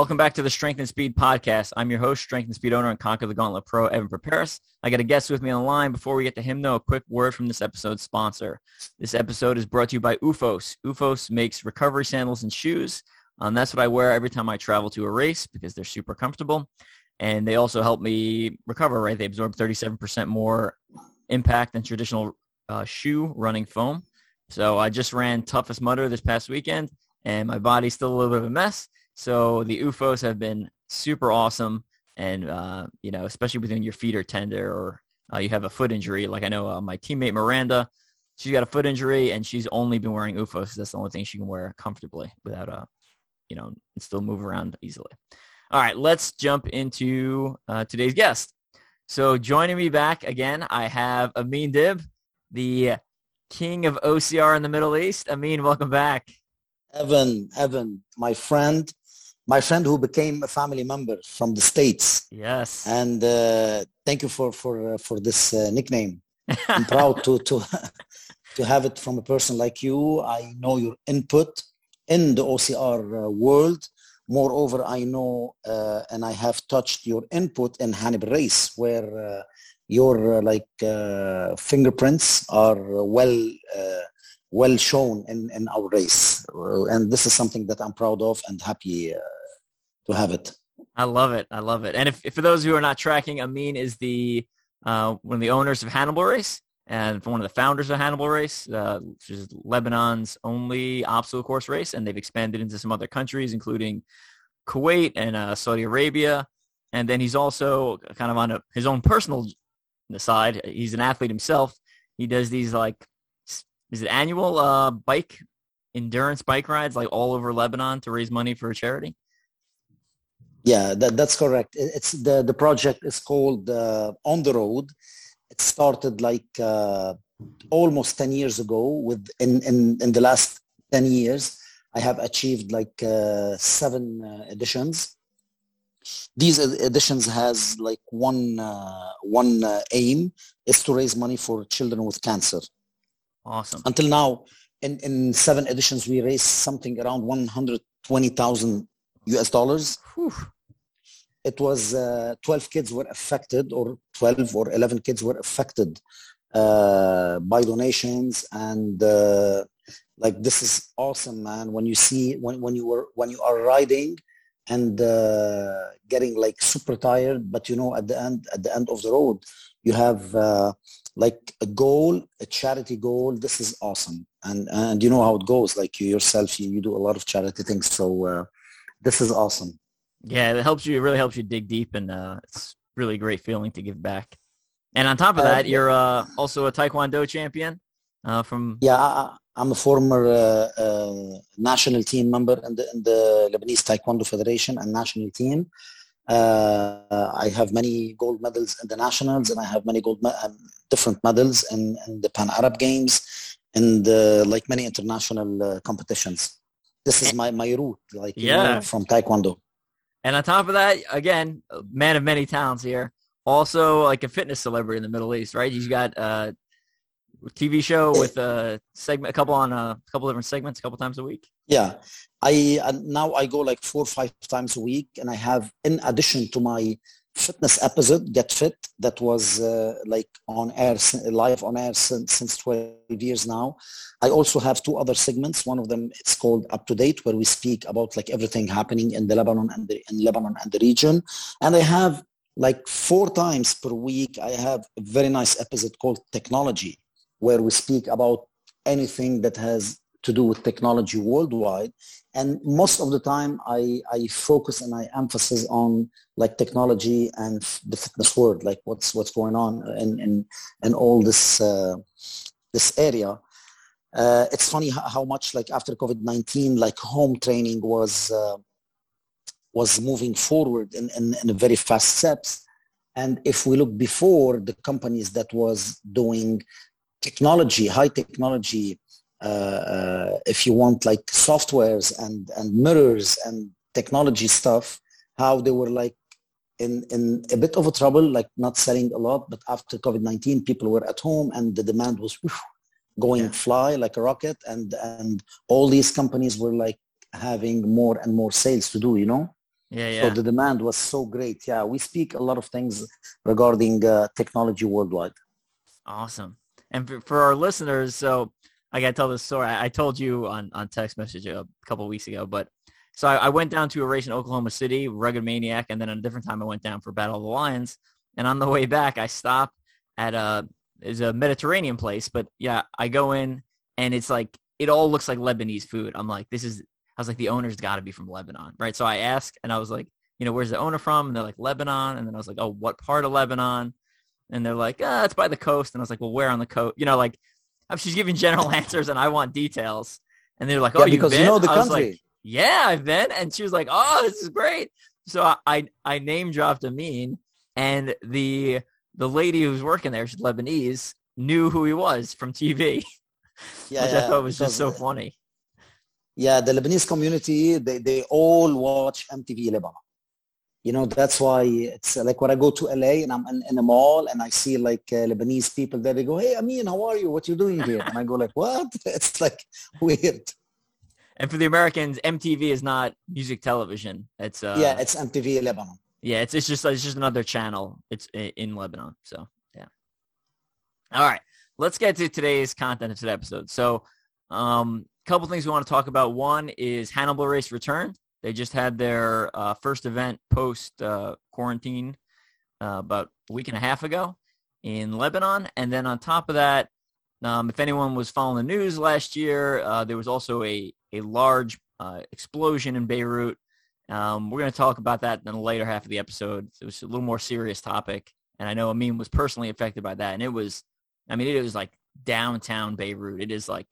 welcome back to the Strength and Speed podcast. I'm your host, Strength and Speed owner and Conquer the Gauntlet Pro, Evan Perperis. I got a guest with me on the line. Before we get to him, though, a quick word from this episode's sponsor. This episode is brought to you by OOFOS. OOFOS makes recovery sandals and shoes. Um, that's what I wear every time I travel to a race because they're super comfortable. And they also help me recover, right? They absorb 37% more impact than traditional uh, shoe running foam. So I just ran Toughest Mudder this past weekend, and my body's still a little bit of a mess. So the OOFOS have been super awesome, and uh, you know, especially when your feet are tender or uh, you have a foot injury. Like I know uh, my teammate Miranda, she's got a foot injury, and she's only been wearing OOFOS. That's the only thing she can wear comfortably without a, uh, you know, and still move around easily. All right, let's jump into uh, today's guest. So joining me back again, I have Amin Dib, the king of OCR in the Middle East. Amin, welcome back. Evan, Evan, my friend, my friend who became a family member from the states. Yes. And uh, thank you for for uh, for this uh, nickname. I'm proud to to to have it from a person like you. I know your input in the OCR uh, world. Moreover, I know uh, and I have touched your input in Hannibal Race, where uh, your like fingerprints are well well shown in, in our race. And this is something that I'm proud of and happy uh, to have it. I love it. I love it. And if, if for those who are not tracking, Amin is the uh, one of the owners of Hannibal Race and one of the founders of Hannibal Race, uh, which is Lebanon's only obstacle course race. And they've expanded into some other countries, including Kuwait and uh, Saudi Arabia. And then he's also kind of on a, his own personal side. He's an athlete himself. He does these like is it annual uh, bike endurance bike rides like all over Lebanon to raise money for a charity? Yeah, that, that's correct. It's the the project is called uh, On the Road. It started like uh, almost ten years ago. With in, in in the last ten years, I have achieved like uh, seven uh, editions. These editions has like one uh, one uh, aim is to raise money for children with cancer. Awesome. Until now, in, in seven editions, we raised something around 120,000 US dollars. Whew. It was uh, 12 kids were affected, or 12 or 11 kids were affected uh, by donations. And uh, like, this is awesome, man. When you see, when, when you were, when you are riding and uh, getting like super tired, but you know, at the end, at the end of the road, you have uh, like a goal, a charity goal. This is awesome, and and you know how it goes. Like you yourself, you, you do a lot of charity things, so uh, this is awesome. Yeah, it helps you. It really helps you dig deep, and uh, it's really great feeling to give back. And on top of that, uh, you're uh, also a Taekwondo champion uh, from. Yeah, I, am a former uh, uh, national team member in the, in the Lebanese Taekwondo Federation and national team. Uh, I have many gold medals in the nationals, and I have many gold me- um, different medals in, in the Pan Arab Games, and uh, like many international uh, competitions. This is my my route, like yeah, know, from Taekwondo. And on top of that, again, man of many talents here. Also, like a fitness celebrity in the Middle East, right? He's got a TV show with a segment, a couple on a couple different segments, a couple times a week. Yeah, I now I go like four or five times a week, and I have in addition to my fitness episode, Get Fit, that was uh, like on air live on air since, since 12 years now. I also have two other segments. One of them it's called Up to Date, where we speak about like everything happening in the Lebanon and the, in Lebanon and the region. And I have like four times per week. I have a very nice episode called Technology, where we speak about anything that has to do with technology worldwide and most of the time I, I focus and I emphasize on like technology and the fitness world like what's what's going on in in, in all this uh, this area. Uh, it's funny how much like after covid-19 like home training was uh, was moving forward in, in, in very fast steps. And if we look before the companies that was doing technology high technology if you want like softwares and and mirrors and technology stuff how they were like in in a bit of a trouble like not selling a lot but after covid-19 people were at home and the demand was whew, going yeah. fly like a rocket and and all these companies were like having more and more sales to do you know Yeah, yeah. So the demand was so great. Yeah, we speak a lot of things regarding uh, technology worldwide. Awesome. And for, for our listeners, so I got to tell this story. I, told you on, on text message a couple weeks ago, but so I, I, went down to a race in Oklahoma City, Rugged Maniac, and then a different time I went down for Battle of the Lions. And on the way back, I stopped at a is a Mediterranean place, but yeah, I go in and it's like it all looks like Lebanese food. I'm like, this is I was like, the owner's got to be from Lebanon, right? So I asked, and I was like, you know, where's the owner from? And they're like, Lebanon. And then I was like, oh, what part of Lebanon? And they're like, ah, it's by the coast. And I was like, well, where on the coast? You know, like she's giving general answers, and I want details. And they're like, oh, yeah, because you you know the country. Like, yeah, I've been. And she was like, oh, this is great. So I, I, I name dropped Amin, and the the lady who's working there, she's Lebanese, knew who he was from TV. Yeah, which yeah, I thought was just so funny. Yeah, the Lebanese community, they, they all watch MTV Lebanon. You know, that's why it's like when I go to LA and I'm in, in a mall and I see like uh, Lebanese people there, they go, hey, Amin, how are you? What you doing here? And I go like, what? It's like weird. And for the Americans, MTV is not music television. It's uh, yeah, it's MTV Lebanon. Yeah, it's it's just it's just another channel. It's in Lebanon. So yeah. All right, let's get to today's content of today's episode. So, um, a couple things we want to talk about. One is Hannibal Race returned. They just had their uh, first event post uh, quarantine uh, about a week and a half ago in Lebanon, and then on top of that, um, if anyone was following the news last year, uh, there was also a a large uh, explosion in Beirut um, we're going to talk about that in the later half of the episode. It was a little more serious topic, and I know Amin was personally affected by that. And it was, I mean, it was like downtown Beirut. It is like,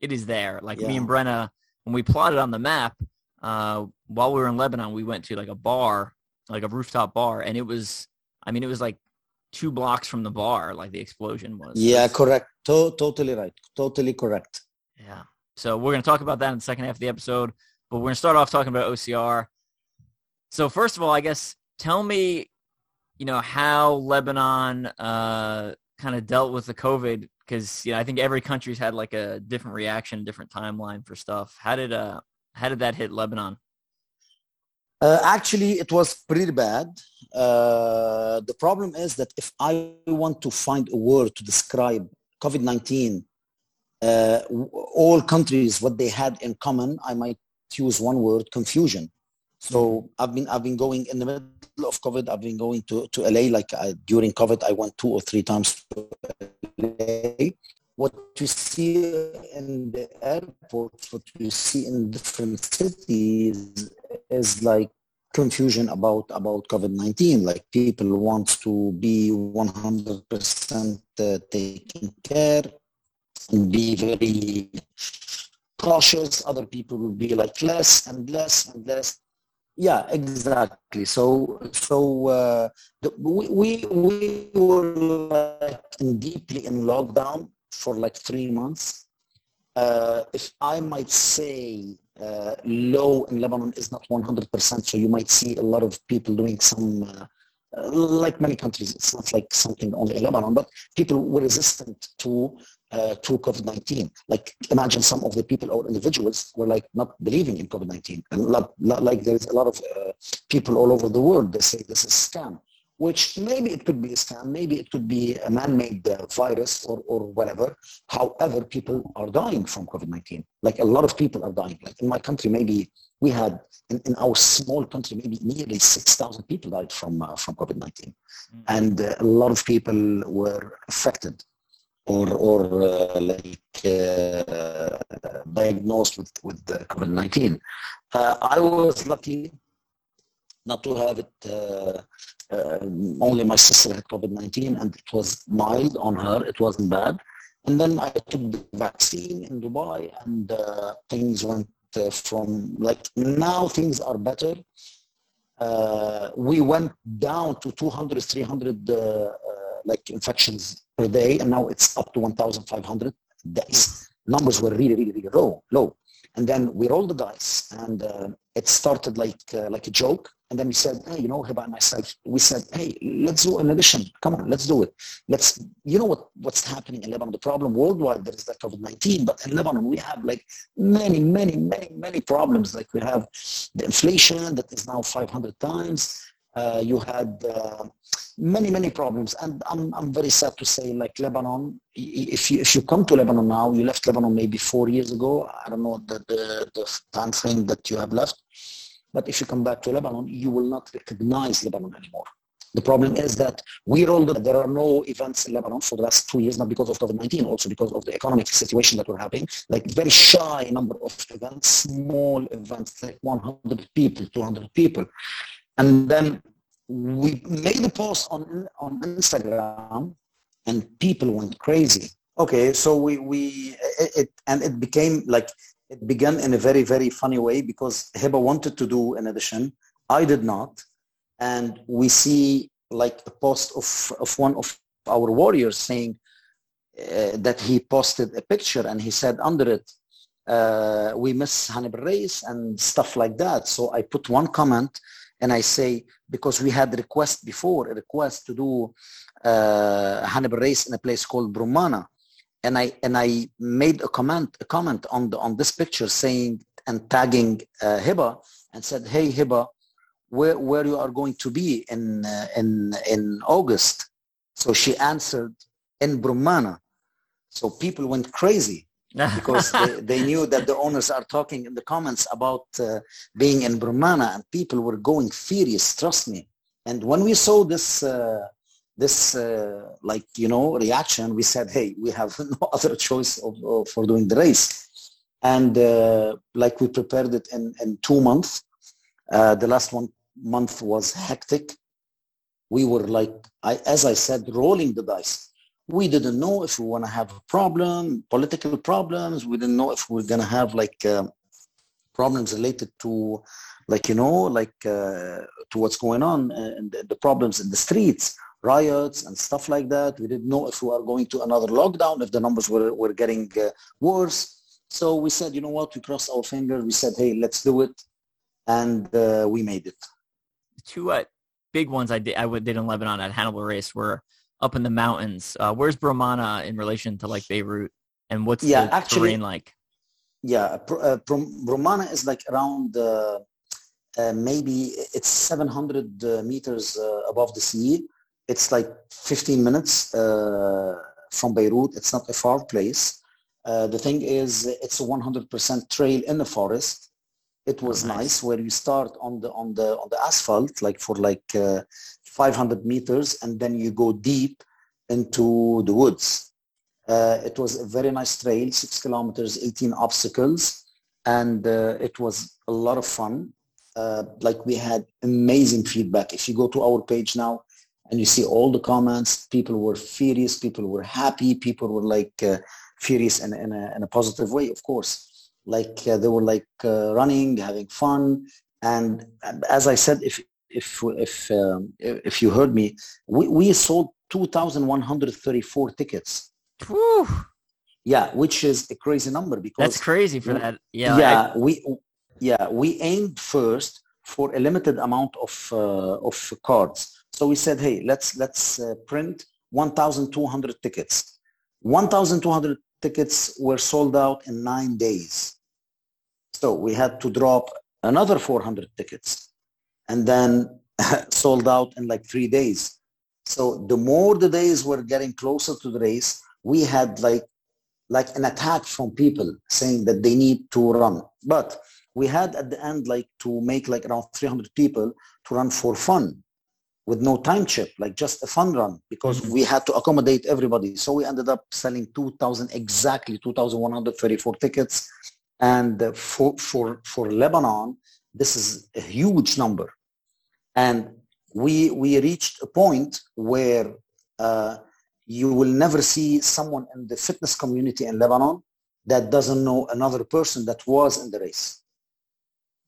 it is there. Like yeah. me and Brenna, when we plotted on the map, uh, while we were in Lebanon, we went to like a bar, like a rooftop bar, and it was, I mean, it was like two blocks from the bar, like the explosion was. Yeah, correct. To- totally right. Totally correct. Yeah. So we're going to talk about that in the second half of the episode, but we're going to start off talking about OCR. So first of all, I guess tell me, you know, how Lebanon uh, kind of dealt with the COVID because you know I think every country's had like a different reaction, different timeline for stuff. How did uh how did that hit Lebanon? Uh, actually, it was pretty bad. Uh, the problem is that if I want to find a word to describe COVID-19, uh, all countries, what they had in common, I might use one word, confusion. So I've been I've been going in the middle of COVID. I've been going to to LA like I, during COVID. I went two or three times to LA. What you see in the airports, what you see in different cities, is like confusion about about COVID nineteen. Like people want to be one hundred percent uh, taking care be very cautious. Other people will be like less and less and less yeah, exactly. So, so uh, the, we, we we were like deeply in lockdown for like three months. Uh, if I might say, uh, low in Lebanon is not 100%. So you might see a lot of people doing some, uh, uh, like many countries, it's not like something only in Lebanon, but people were resistant to uh, to COVID-19. Like imagine some of the people or individuals were like not believing in COVID-19. And like, like there's a lot of uh, people all over the world, they say this is scam, which maybe it could be a scam, maybe it could be a man-made uh, virus or, or whatever. However, people are dying from COVID-19. Like a lot of people are dying. Like in my country, maybe we had in, in our small country, maybe nearly 6,000 people died from, uh, from COVID-19. Mm-hmm. And uh, a lot of people were affected or or uh, like uh, diagnosed with with COVID-19. Uh, I was lucky not to have it. Uh, uh, only my sister had COVID-19, and it was mild on her. It wasn't bad. And then I took the vaccine in Dubai, and uh, things went from like now things are better. we went down to 200, 300 like infections per day, and now it's up to 1,500 days. Numbers were really, really, really low, low. And then we rolled the dice, and uh, it started like uh, like a joke. And then we said, hey, you know, Hiba and myself, we said, hey, let's do an edition. Come on, let's do it. Let's, you know what, what's happening in Lebanon? The problem worldwide, there is that COVID-19, but in Lebanon, we have like many, many, many, many problems. Like we have the inflation that is now 500 times. Uh, you had uh, many, many problems. And I'm, I'm very sad to say, like Lebanon, if you, if you come to Lebanon now, you left Lebanon maybe four years ago. I don't know the, the, the time frame that you have left but if you come back to Lebanon, you will not recognize Lebanon anymore. The problem is that we rolled there are no events in Lebanon for the last two years, not because of COVID-19, also because of the economic situation that we're having. Like very shy number of events, small events, like 100 people, 200 people. And then we made a post on, on Instagram and people went crazy. Okay, so we, we it and it became like it began in a very, very funny way because Hiba wanted to do an edition. I did not. And we see like a post of, of one of our warriors saying uh, that he posted a picture and he said under it, uh, we miss Hannibal Race and stuff like that. So I put one comment and I say, because we had request before, a request to do uh, Hannibal Race in a place called Brumana and I and I made a comment a comment on the on this picture saying and tagging uh, Hiba and said, "Hey Hiba, where where you are going to be in uh, in in August?" So she answered, "In Brumana." So people went crazy because they, they, knew that the owners are talking in the comments about uh, being in Brumana, and people were going furious. Trust me. And when we saw this uh, this uh, like you know reaction we said hey we have no other choice of, of, for doing the race. And uh, like we prepared it in, in two months. Uh, the last one month was hectic. We were like I, as i said rolling the dice. We didn't know if we want to have a problem political problems. We didn't know if we we're going to have like uh, problems related to like you know like uh, to what's going on and the problems in the streets riots and stuff like that. We didn't know if we were going to another lockdown, if the numbers were, were getting uh, worse. So we said, you know what, we crossed our fingers. We said, hey, let's do it. And uh, we made it. Two uh, big ones I did, I did in Lebanon at Hannibal Race were up in the mountains. Uh, where's Brumana in relation to like Beirut? And what's yeah, the actually, terrain like? Yeah, uh, Brumana is like around uh, uh, maybe it's 700 uh, meters uh, above the sea it's like 15 minutes uh, from Beirut. It's not a far place. Uh, the thing is, it's a 100% trail in the forest. It was nice. nice. where you start on the on the on the asphalt, like for like uh, 500 meters, and then you go deep into the woods. Uh, it was a very nice trail, six kilometers, 18 obstacles, and uh, it was a lot of fun. Uh, like we had amazing feedback. If you go to our page now, and you see all the comments people were furious people were happy people were like uh, furious in, in, a, in a positive way of course. Like uh, they were like uh, running having fun and as i said if if if um, if you heard me we, we sold 2134 tickets. Whew. yeah which is a crazy number because that's crazy for that. Yeah yeah we yeah we aimed first for a limited amount of uh, of cards so we said, hey, let's let's uh, print 1,200 tickets. 1,200 tickets were sold out in nine days. So we had to drop another 400 tickets and then sold out in like three days. So the more the days were getting closer to the race, we had like like an attack from people saying that they need to run. But we had at the end like to make like around 300 people to run for fun with no time chip, like just a fun run, because mm-hmm. we had to accommodate everybody. So we ended up selling 2,000, exactly 2,134 tickets. And uh, for, for, for Lebanon, this is a huge number. And we, we reached a point where uh, you will never see someone in the fitness community in Lebanon that doesn't know another person that was in the race.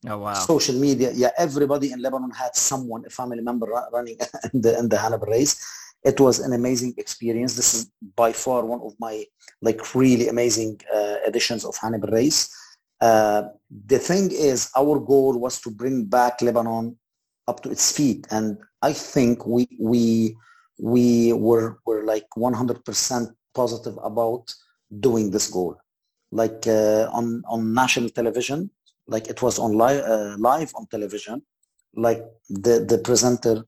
Oh wow! Social media, yeah. Everybody in Lebanon had someone, a family member, running in the in the Hannibal race. It was an amazing experience. This is by far one of my like really amazing uh, editions of Hannibal race. Uh, the thing is, our goal was to bring back Lebanon up to its feet. And I think we we we were were like 100% positive about doing this goal. Like uh, on on national television, like it was on live uh, live on television. Like the the presenter,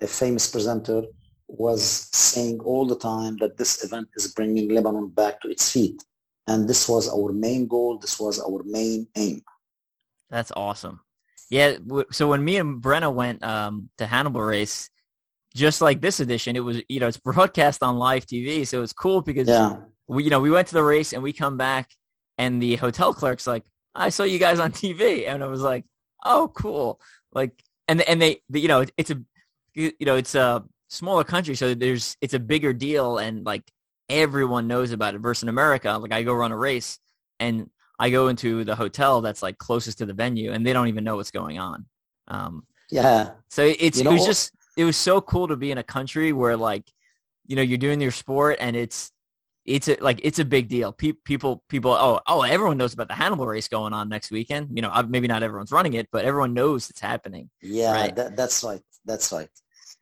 a famous presenter, was saying all the time that this event is bringing Lebanon back to its feet. And this was our main goal. This was our main aim. That's awesome. Yeah. So when me and Brenna went um, to Hannibal race, just like this edition, it was, you know, it's broadcast on live TV. So it's cool because yeah. we, you know, we went to the race and we come back and the hotel clerk's like, I saw you guys on TV. And I was like, oh, cool. Like, and, and they, you know, it's a, you know, it's a smaller country. So there's, it's a bigger deal. And like everyone knows about it versus in America. Like I go run a race and I go into the hotel that's like closest to the venue and they don't even know what's going on. Um, yeah. So it's, you know, it was just, it was so cool to be in a country where like, you know, you're doing your sport and it's, it's a, like it's a big deal. Pe- people, people, oh, oh, everyone knows about the Hannibal race going on next weekend. You know, maybe not everyone's running it, but everyone knows it's happening. Yeah, right? that, that's right. That's right.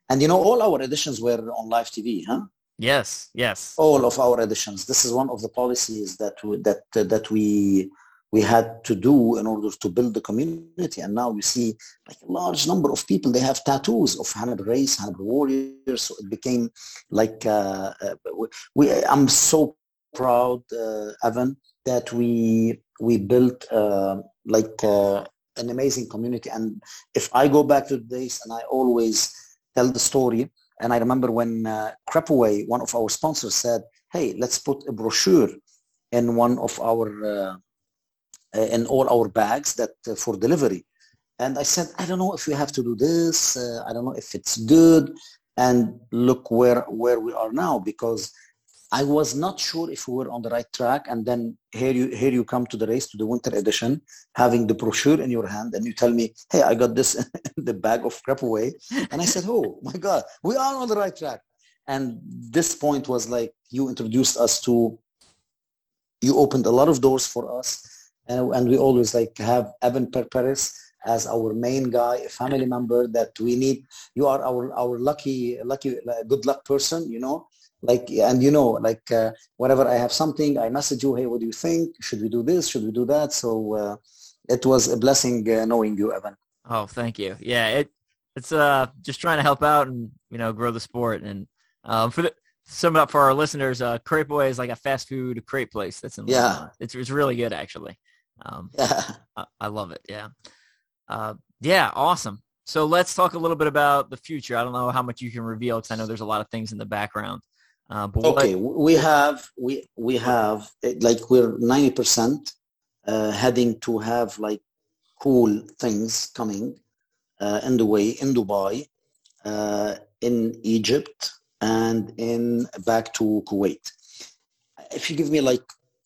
And you know, all our editions were on live TV, huh? Yes, yes. All of our editions. This is one of the policies that we, that uh, that we we had to do in order to build the community. And now you see like a large number of people, they have tattoos of Hannibal race, Hannibal warriors. So it became like, uh, uh, we, I'm so proud, uh, Evan, that we, we built uh, like uh, an amazing community. And if I go back to the days and I always tell the story, and I remember when uh, Crepaway, one of our sponsors said, hey, let's put a brochure in one of our uh, in all our bags that uh, for delivery. And I said, I don't know if we have to do this. Uh, I don't know if it's good. And look where where we are now because I was not sure if we were on the right track. And then here you here you come to the race to the winter edition, having the brochure in your hand, and you tell me, "Hey, I got this in the bag of Crepaway." and I said, "Oh my God, we are on the right track." And this point was like you introduced us to. You opened a lot of doors for us and, and we always like have Evan Perperis as our main guy, a family member that we need. You are our our lucky lucky good luck person, you know. Like and you know, like uh, whenever I have something, I message you. Hey, what do you think? Should we do this? Should we do that? So uh, it was a blessing uh, knowing you, Evan. Oh, thank you. Yeah, it it's uh just trying to help out and you know grow the sport and um, for the sum it up for our listeners, uh, Crepaway is like a fast food crepe place. That's in yeah, it's it's really good actually. Um, I, I, love it. Yeah. Uh, yeah. Awesome. So let's talk a little bit about the future. I don't know how much you can reveal because I know there's a lot of things in the background. Uh, but okay, what... we have we we have like we're ninety percent uh, heading to have like cool things coming uh, in the way in Dubai, uh, in Egypt, and in back to Kuwait. If you give me like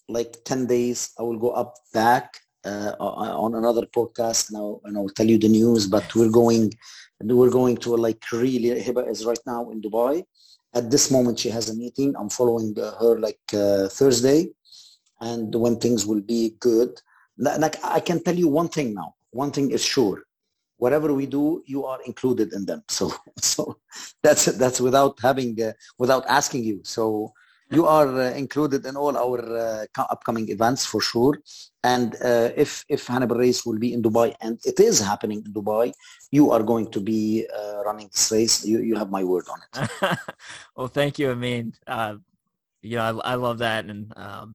like 10 days i will go up back uh, on another podcast I'll, and I'll tell you the news but we're going we're going to like really hiba is right now in dubai. At this moment she has a meeting. I'm following her like uh, thursday and when things will be good. Like i can tell you one thing now. One thing is sure. Whatever we do you are included in them. So so that's that's without having uh, without asking you. So you are uh, included in all our uh, upcoming events for sure. And uh, if if Hannibal race will be in Dubai, and it is happening in Dubai, you are going to be running this race. You you have my word on it. well, thank you. I mean, uh, you know, I, I love that, and um,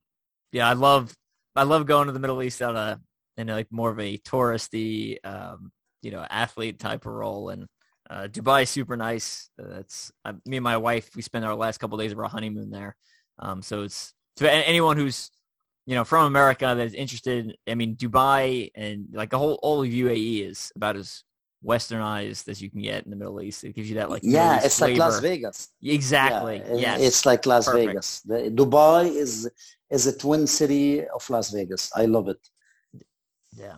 yeah, I love I love going to the Middle East on a in like more of a touristy, um, you know, athlete type of role, and uh, Dubai is super nice. That's uh, me and my wife. We spent our last couple of days of our honeymoon there. Um, so it's to anyone who's you know from America that's interested. I mean, Dubai and like the whole all of UAE is about as westernized as you can get in the Middle East. It gives you that like yeah, it's flavor. like Las Vegas. Exactly. Yeah, yes, it's like Las Perfect. Vegas. The, Dubai is is a twin city of Las Vegas. I love it. Yeah.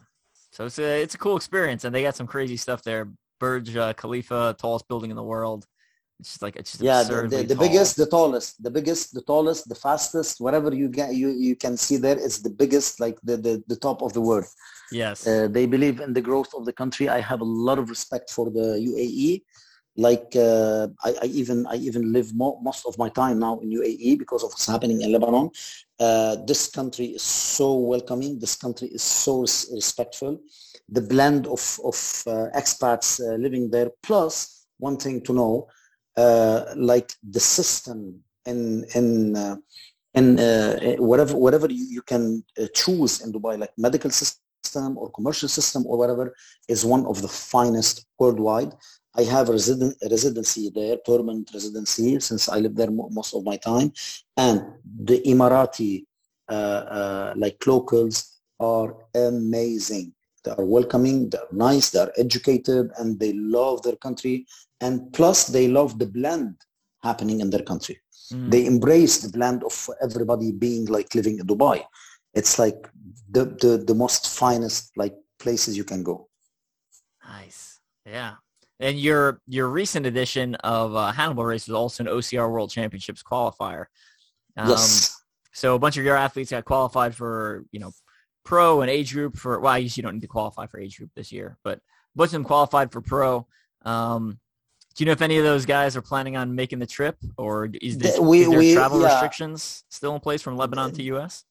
So it's a it's a cool experience, and they got some crazy stuff there. Burj uh, Khalifa, tallest building in the world. It's just like it's just yeah, the, the, the biggest, the tallest, the biggest, the tallest, the fastest, whatever you get, you you can see there is the biggest, like the the, the top of the world. Yes, uh, they believe in the growth of the country. I have a lot of respect for the UAE. Like uh, I, I, even I even live mo- most of my time now in UAE because of what's happening in Lebanon. Uh, this country is so welcoming. This country is so res- respectful. The blend of of uh, expats uh, living there, plus one thing to know uh, like the system in in uh, in whatever whatever you, you can choose in Dubai, like medical system or commercial system or whatever, is one of the finest worldwide. I have a, resident, residency there, permanent residency, since I live there most of my time. And the Emirati, uh, uh, like locals, are amazing. They are welcoming, they're nice, they're educated, and they love their country and plus they love the blend happening in their country. Mm. They embrace the blend of everybody being like living in Dubai. It's like the, the, the most finest like places you can go. Nice. Yeah. And your your recent edition of uh, Hannibal Race was also an OCR World Championships qualifier. Um, yes. So a bunch of your athletes got qualified for you know pro and age group for well, I guess you don't need to qualify for age group this year, but a bunch of them qualified for pro. Um, do you know if any of those guys are planning on making the trip, or is, this, we, is there we, travel yeah. restrictions still in place from Lebanon to U.S.?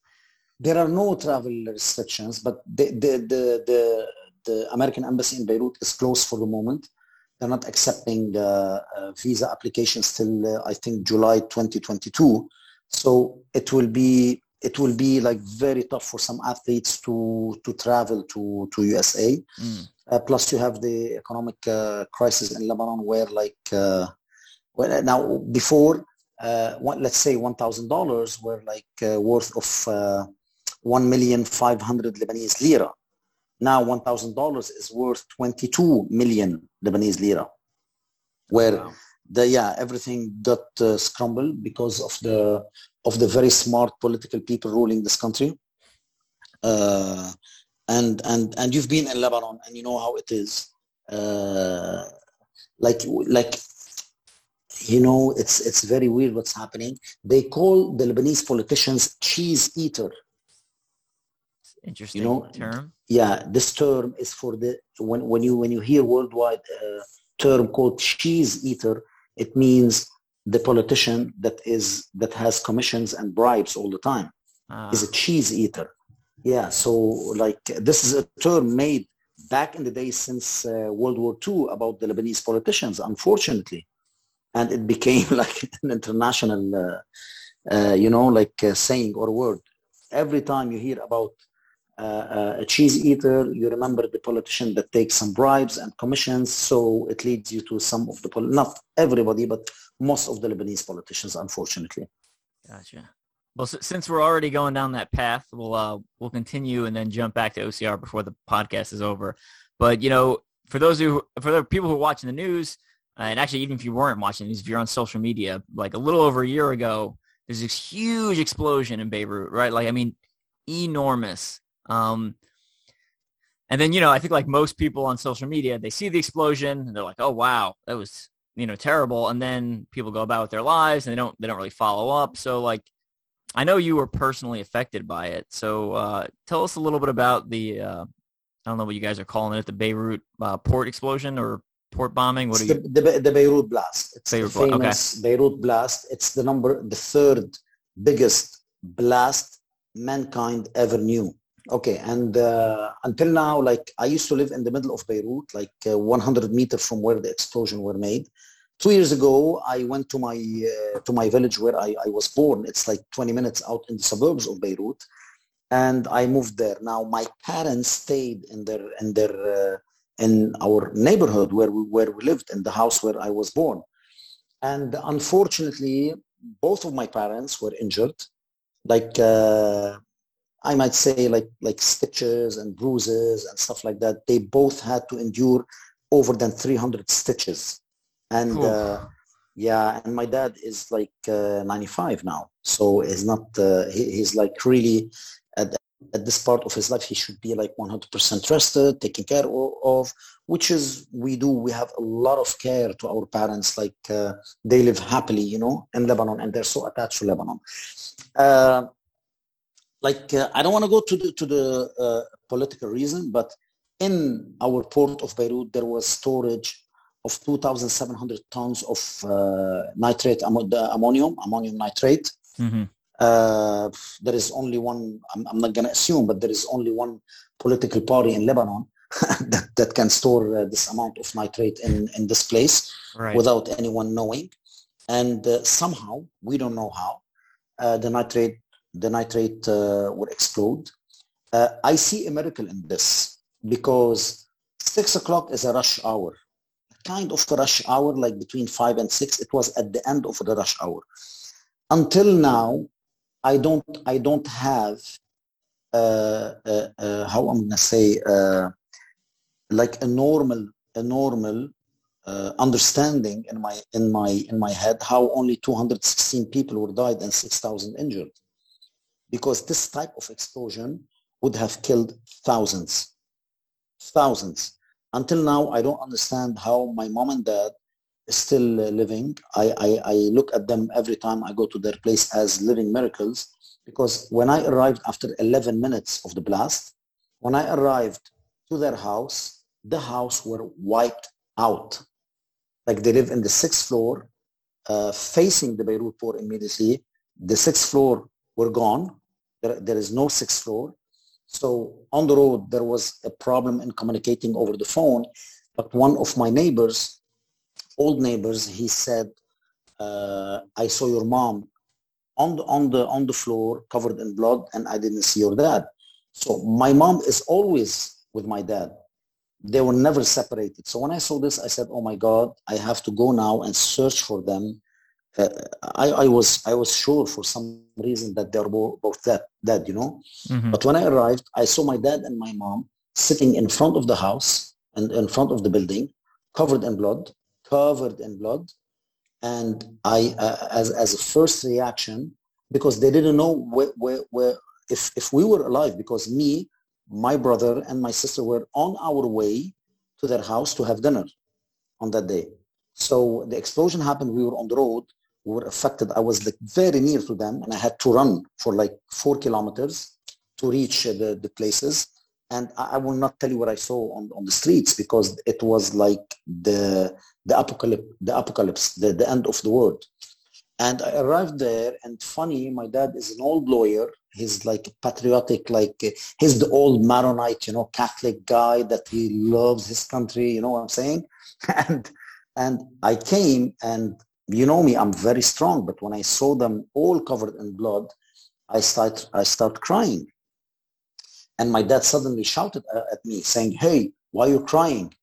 There are no travel restrictions, but the the the the, the American embassy in Beirut is closed for the moment. They're not accepting the uh, visa applications till uh, I think July 2022. So it will be it will be like very tough for some athletes to to travel to to USA. Mm. Uh, plus, you have the economic uh, crisis in Lebanon, where like uh, well, now before, uh, one, let's say one thousand dollars were like uh, worth of uh, one million five hundred Lebanese lira. Now one thousand dollars is worth twenty two million Lebanese lira, where wow. the yeah everything got scrambled because of the of the very smart political people ruling this country. Uh, and and and you've been in Lebanon and you know how it is. Uh, like like you know it's it's very weird what's happening. They call the Lebanese politicians cheese eater. Interesting you know, term. Yeah, this term is for the when when you when you hear worldwide uh, term called cheese eater, it means the politician that is that has commissions and bribes all the time ah. is a cheese eater yeah, so like this is a term made back in the days since uh, World War II about the Lebanese politicians, unfortunately, and it became like an international, uh, uh, you know, like saying or word. Every time you hear about uh, uh, a cheese eater, you remember the politician that takes some bribes and commissions. So it leads you to some of the, pol- not everybody, but most of the Lebanese politicians, unfortunately. Gotcha. Well, since we're already going down that path, we'll uh, we'll continue and then jump back to OCR before the podcast is over. But you know, for those who for the people who are watching the news, uh, and actually even if you weren't watching these, if you're on social media, like a little over a year ago, there's this huge explosion in Beirut, right? Like I mean, enormous. Um, and then you know, I think like most people on social media, they see the explosion and they're like, "Oh wow, that was you know terrible," and then people go about with their lives and they don't they don't really follow up. So like I know you were personally affected by it. So uh, tell us a little bit about the, uh, I don't know what you guys are calling it, the Beirut uh, port explosion or port bombing. What are you? The, the, the, Beirut blast. It's Beirut the famous okay. Beirut blast. It's the number, the third biggest blast mankind ever knew. Okay, and uh, until now, like I used to live in the middle of Beirut, like uh, 100 meters from where the explosion were made. Two years ago i went to my uh, to my village where I, I was born. It's like 20 minutes out in the suburbs of beirut and i moved there. Now my parents stayed in their in their uh, in our neighborhood where we where we lived in the house where i was born. And unfortunately both of my parents were injured. Like uh, i might say like like stitches and bruises and stuff like that they both had to endure over than 300 stitches and uh, yeah and my dad is like uh, 95 now so he's not uh, he, he's like really at at this part of his life, he should be like 100% rested, taken care of, which is we do. We have a lot of care to our parents. Like uh, they live happily, you know, in Lebanon, and they're so attached to Lebanon. Like uh, I don't want to go to the to the uh, political reason, but in our port of Beirut, there was storage of 2,700 tons of uh, nitrate ammonium, ammonium nitrate. Mm-hmm. Uh, there is only one, I'm, I'm not going to assume, but there is only one political party in Lebanon that, that can store uh, this amount of nitrate in, in this place right. without anyone knowing. And uh, somehow, we don't know how, uh, the nitrate, the nitrate uh, will explode. Uh, I see a miracle in this because six o'clock is a rush hour, kind of a rush hour, like between five and six. It was at the end of the rush hour. Until now, I don't I don't have uh, uh, uh, how I'm gonna say uh, like a normal a normal uh, understanding in my in my in my head how only 216 people were died and 6,000 injured because this type of explosion would have killed thousands thousands until now I don't understand how my mom and dad is still living. I, I, I look at them every time I go to their place as living miracles because when I arrived after 11 minutes of the blast, when I arrived to their house, the house were wiped out. Like they live in the sixth floor, uh, facing the Beirut port immediately. The sixth floor were gone. There, there is no sixth floor. So on the road, there was a problem in communicating over the phone. But one of my neighbors old neighbors, he said, uh, I saw your mom on the, on, the, on the floor covered in blood and I didn't see your dad. So my mom is always with my dad. They were never separated. So when I saw this, I said, oh my God, I have to go now and search for them. Uh, I, I, was I was sure for some reason that they were both dead, dead you know. Mm-hmm. But when I arrived, I saw my dad and my mom sitting in front of the house and in front of the building, covered in blood covered in blood. And I, uh, as, as a first reaction, because they didn't know where, where, where if, if we were alive, because me, my brother and my sister were on our way to their house to have dinner on that day. So the explosion happened. We were on the road. We were affected. I was like very near to them and I had to run for like four kilometers to reach uh, the, the places and I will not tell you what I saw on, on the streets because it was like the the apocalypse, the apocalypse, the, the end of the world. And I arrived there, and funny, my dad is an old lawyer. He's like patriotic, like uh, he's the old Maronite, you know, Catholic guy that he loves his country. You know what I'm saying? And and I came, and you know me, I'm very strong. But when I saw them all covered in blood, I start I start crying and my dad suddenly shouted at me saying, hey, why are you crying?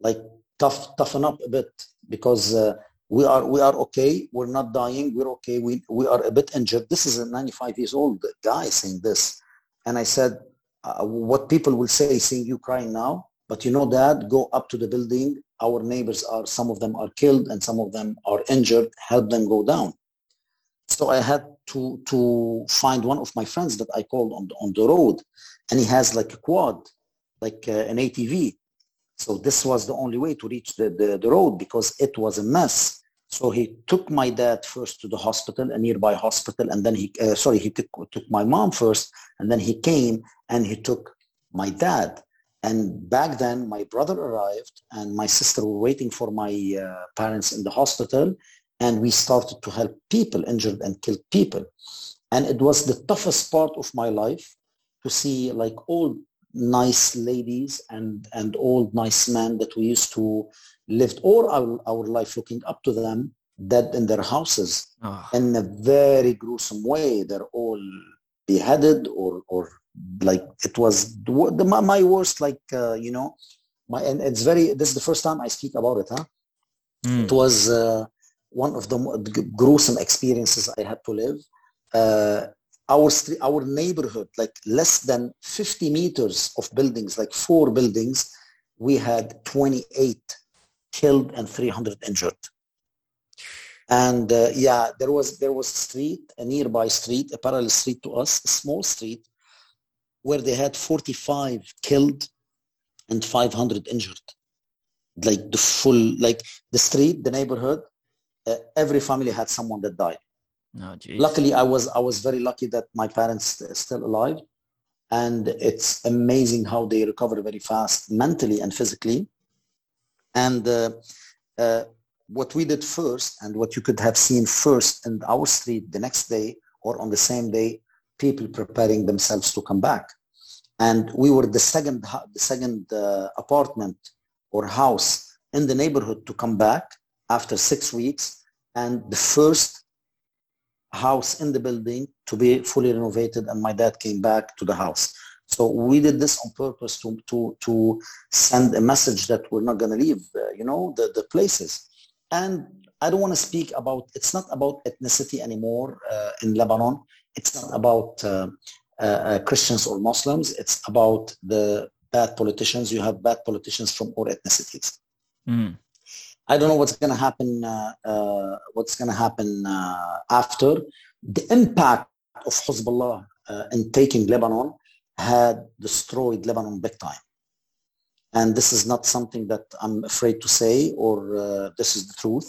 Like, tough, toughen up a bit because uh, we are we are okay. We're not dying. We're okay. We, we are a bit injured. This is a 95 years old guy saying this. And I said, uh, what people will say, seeing you crying now, but you know, dad, go up to the building. Our neighbors are, some of them are killed and some of them are injured. Help them go down. So I had to, to find one of my friends that I called on the, on the road and he has like a quad, like uh, an ATV. So this was the only way to reach the, the, the, road because it was a mess. So he took my dad first to the hospital, a nearby hospital, and then he, uh, sorry, he took, took my mom first, and then he came and he took my dad. And back then, my brother arrived and my sister were waiting for my uh, parents in the hospital. And we started to help people injured and killed people. And it was the toughest part of my life to see like all nice ladies and and old nice men that we used to live all our, our life looking up to them dead in their houses oh. in a very gruesome way they're all beheaded or or like it was the, my worst like uh, you know my and it's very this is the first time i speak about it huh mm. it was uh, one of the gruesome experiences i had to live uh, our street, our neighborhood, like less than 50 meters of buildings, like four buildings, we had 28 killed and 300 injured. And uh, yeah, there was there was a street, a nearby street, a parallel street to us, a small street, where they had 45 killed and 500 injured. Like the full, like the street, the neighborhood, uh, every family had someone that died. Oh. Luckily, I was I was very lucky that my parents are still alive, and it's amazing how they recover very fast mentally and physically. And uh, uh, what we did first, and what you could have seen first in our street the next day or on the same day, people preparing themselves to come back. And we were the second the second uh, apartment or house in the neighborhood to come back after six weeks, and the first house in the building to be fully renovated and my dad came back to the house so we did this on purpose to to to send a message that we're not going to leave uh, you know the, the places and i don't want to speak about it's not about ethnicity anymore uh, in lebanon it's not about uh, uh, uh christians or muslims it's about the bad politicians you have bad politicians from all ethnicities mm. I don't know what's going to happen. Uh, uh, what's going to happen uh, after the impact of Hezbollah uh, in taking Lebanon had destroyed Lebanon big time. And this is not something that I'm afraid to say, or uh, this is the truth.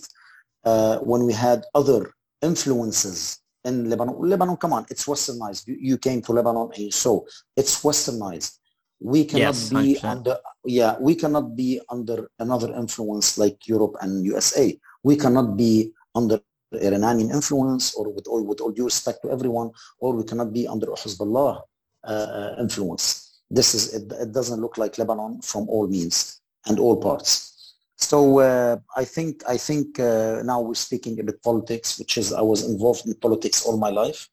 Uh, when we had other influences in Lebanon, Lebanon, come on, it's westernized. You, you came to Lebanon and you saw it's westernized we cannot yes, be 100%. under yeah we cannot be under another influence like europe and usa we cannot be under iranian influence or with all with all due respect to everyone or we cannot be under hezbollah uh, uh, influence this is it, it, doesn't look like lebanon from all means and all parts. So uh, i think i think uh, now we're speaking a bit politics which is i was involved in politics all my life.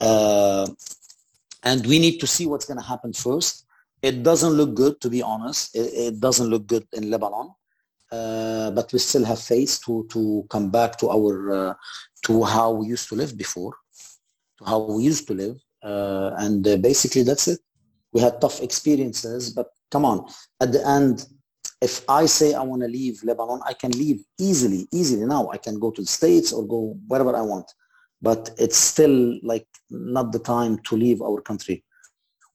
Uh, and we need to see what's going to happen first. It doesn't look good, to be honest. It, it doesn't look good in Lebanon, uh, but we still have faith to to come back to our uh, to how we used to live before, to how we used to live, uh, and basically that's it. We had tough experiences, but come on, at the end, if I say I want to leave Lebanon, I can leave easily, easily now. I can go to the States or go wherever I want, but it's still like not the time to leave our country.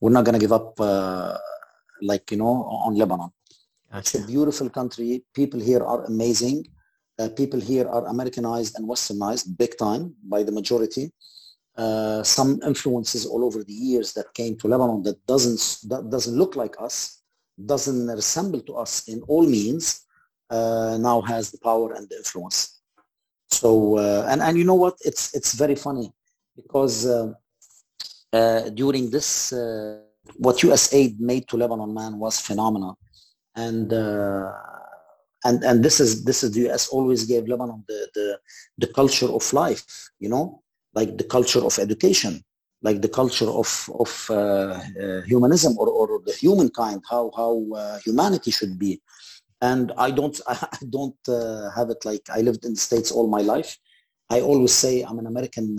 We're not going to give up uh, like you know on lebanon. Gotcha. it's a beautiful country. People here are amazing. Uh, people here are americanized and westernized big time by the majority uh, some influences all over the years that came to lebanon that doesn't that doesn't look like us doesn't resemble to us in all means uh, now has the power and the influence. So uh, and and you know what? It's it's very funny because uh, uh, during this, what USAID made to Lebanon, man, was phenomenal, and and and this is this is the US always gave Lebanon the the the culture of life, you know, like the culture of education, like the culture of of uh, uh, humanism or, or the humankind, how how uh, humanity should be. And I don't I don't have it like I lived in the states all my life. I always say I'm an American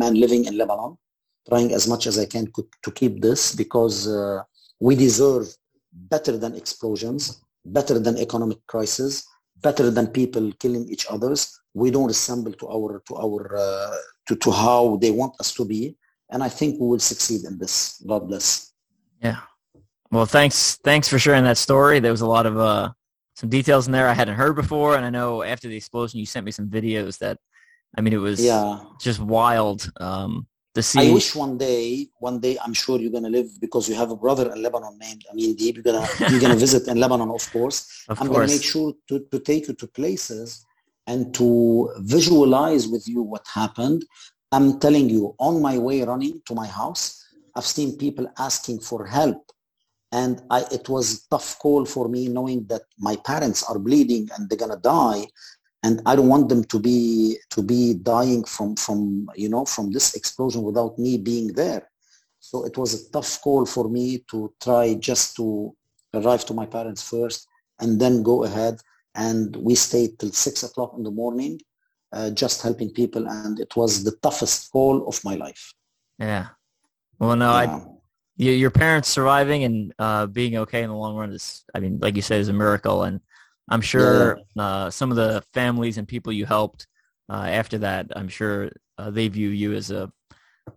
man living in Lebanon trying as much as I can to keep this because uh, we deserve better than explosions, better than economic crisis, better than people killing each others. We don't resemble to our to our uh, to to how they want us to be, and I think we will succeed in this. God bless. Yeah. Well, thanks thanks for sharing that story. There was a lot of uh, some details in there I hadn't heard before, and I know after the explosion, you sent me some videos that, I mean, it was yeah. just wild. Um, the sea. I wish one day, one day, I'm sure you're gonna live because you have a brother in Lebanon named Amin Deeb. You're gonna you're gonna visit in Lebanon, of course. Of I'm course. gonna make sure to, to take you to places and to visualize with you what happened. I'm telling you, on my way running to my house, I've seen people asking for help. And I, it was a tough call for me knowing that my parents are bleeding and they're gonna die and I don't want them to be to be dying from from you know from this explosion without me being there. So it was a tough call for me to try just to arrive to my parents first and then go ahead. And we stayed till six o'clock in the morning, uh, just helping people, and it was the toughest call of my life. Yeah. Well, no, yeah. I your parents surviving and uh, being okay in the long run is, I mean, like you said, is a miracle. And I'm sure yeah. uh, some of the families and people you helped uh, after that, I'm sure uh, they view you as a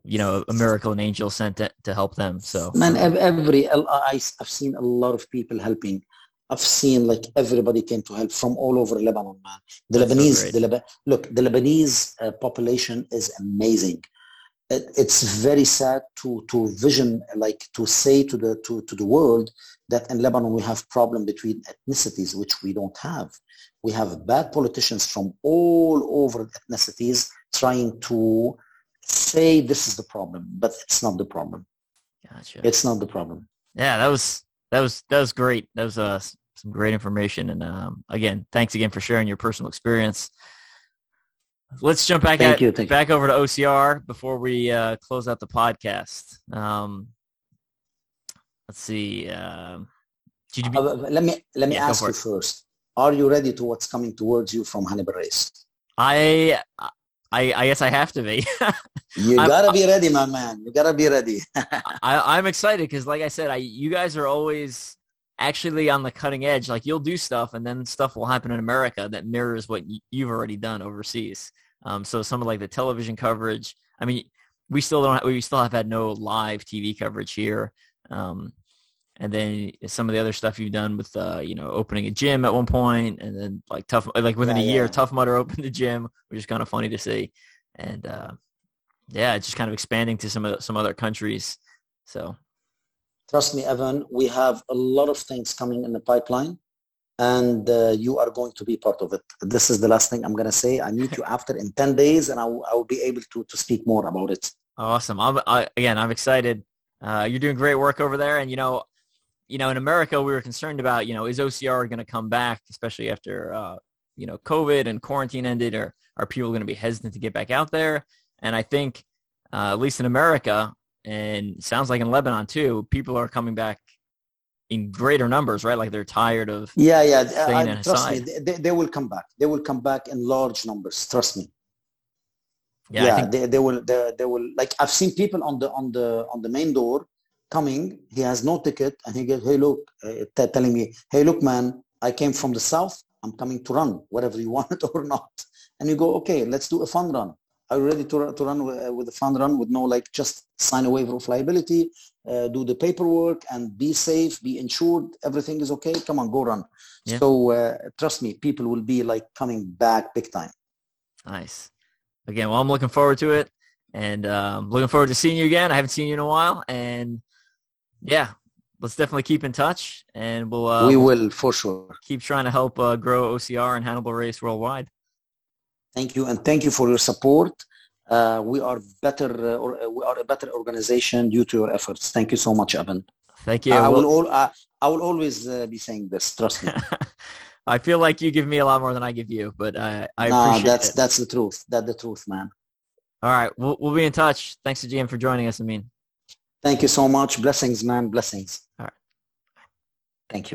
you know, a miracle, an angel sent to, to help them. So man, every I, I've seen a lot of people helping. I've seen like everybody came to help from all over Lebanon, man. The That's Lebanese, so the Leba- look, the Lebanese uh, population is amazing. It, it's very sad to to vision like to say to the to, to the world that in Lebanon we have problem between ethnicities, which we don't have. We have bad politicians from all over ethnicities trying to say this is the problem, but it's not the problem. Gotcha. It's not the problem. Yeah, that was that was that was great. That was uh, some great information, and um, again, thanks again for sharing your personal experience. Let's jump back thank at, you, back you. over to OCR before we uh, close out the podcast. Um, let's see. Uh, be- uh, let me let me yeah, ask you first. Are you ready to what's coming towards you from Hannibal Race? I I, I guess I have to be. you gotta be ready, my man. You gotta be ready. I, I'm excited because, like I said, I you guys are always actually on the cutting edge. Like you'll do stuff, and then stuff will happen in America that mirrors what you've already done overseas. Um, so some of like the television coverage. I mean, we still don't. Have, we still have had no live TV coverage here. Um, and then some of the other stuff you've done with uh, you know opening a gym at one point and then like tough like within yeah, a year yeah. tough mudder opened the gym which is kind of funny to see and uh, yeah just kind of expanding to some of some other countries so trust me evan we have a lot of things coming in the pipeline and uh, you are going to be part of it. This is the last thing i'm going to say. I meet you after in 10 days and I, w- I will be able to to speak more about it. Awesome. I'm, I, again i'm excited. Uh, you're doing great work over there and you know you know, in America, we were concerned about, you know, is OCR going to come back, especially after, uh, you know, COVID and quarantine ended, or are people going to be hesitant to get back out there? And I think, uh, at least in America, and sounds like in Lebanon too, people are coming back in greater numbers, right? Like they're tired of yeah, yeah. Staying uh, trust me, they, they, will come back. They will come back in large numbers. Trust me. Yeah, yeah think... they, they will. They, they will. Like I've seen people on the on the on the main door coming, he has no ticket, and he goes, hey, look, uh, t- telling me, hey, look, man, I came from the south. I'm coming to run, whatever you want or not. And you go, okay, let's do a fun run. Are you ready to, to run with, uh, with a fun run with no, like, just sign a waiver of liability, uh, do the paperwork, and be safe, be insured, everything is okay? Come on, go run. Yeah. So uh, trust me, people will be, like, coming back big time. Nice. Again, well, I'm looking forward to it and um, looking forward to seeing you again. I haven't seen you in a while, and yeah, let's definitely keep in touch, and we'll uh, we will for sure keep trying to help uh, grow OCR and Hannibal Race worldwide. Thank you, and thank you for your support. Uh, we are better, uh, or uh, we are a better organization due to your efforts. Thank you so much, Evan. Thank you. I will, all, I will always uh, be saying this. Trust me. I feel like you give me a lot more than I give you, but I, I nah, appreciate that's it. that's the truth. That's the truth, man. All right, we'll we'll be in touch. Thanks to GM for joining us, Amin. Thank you so much. Blessings, man. Blessings. All right.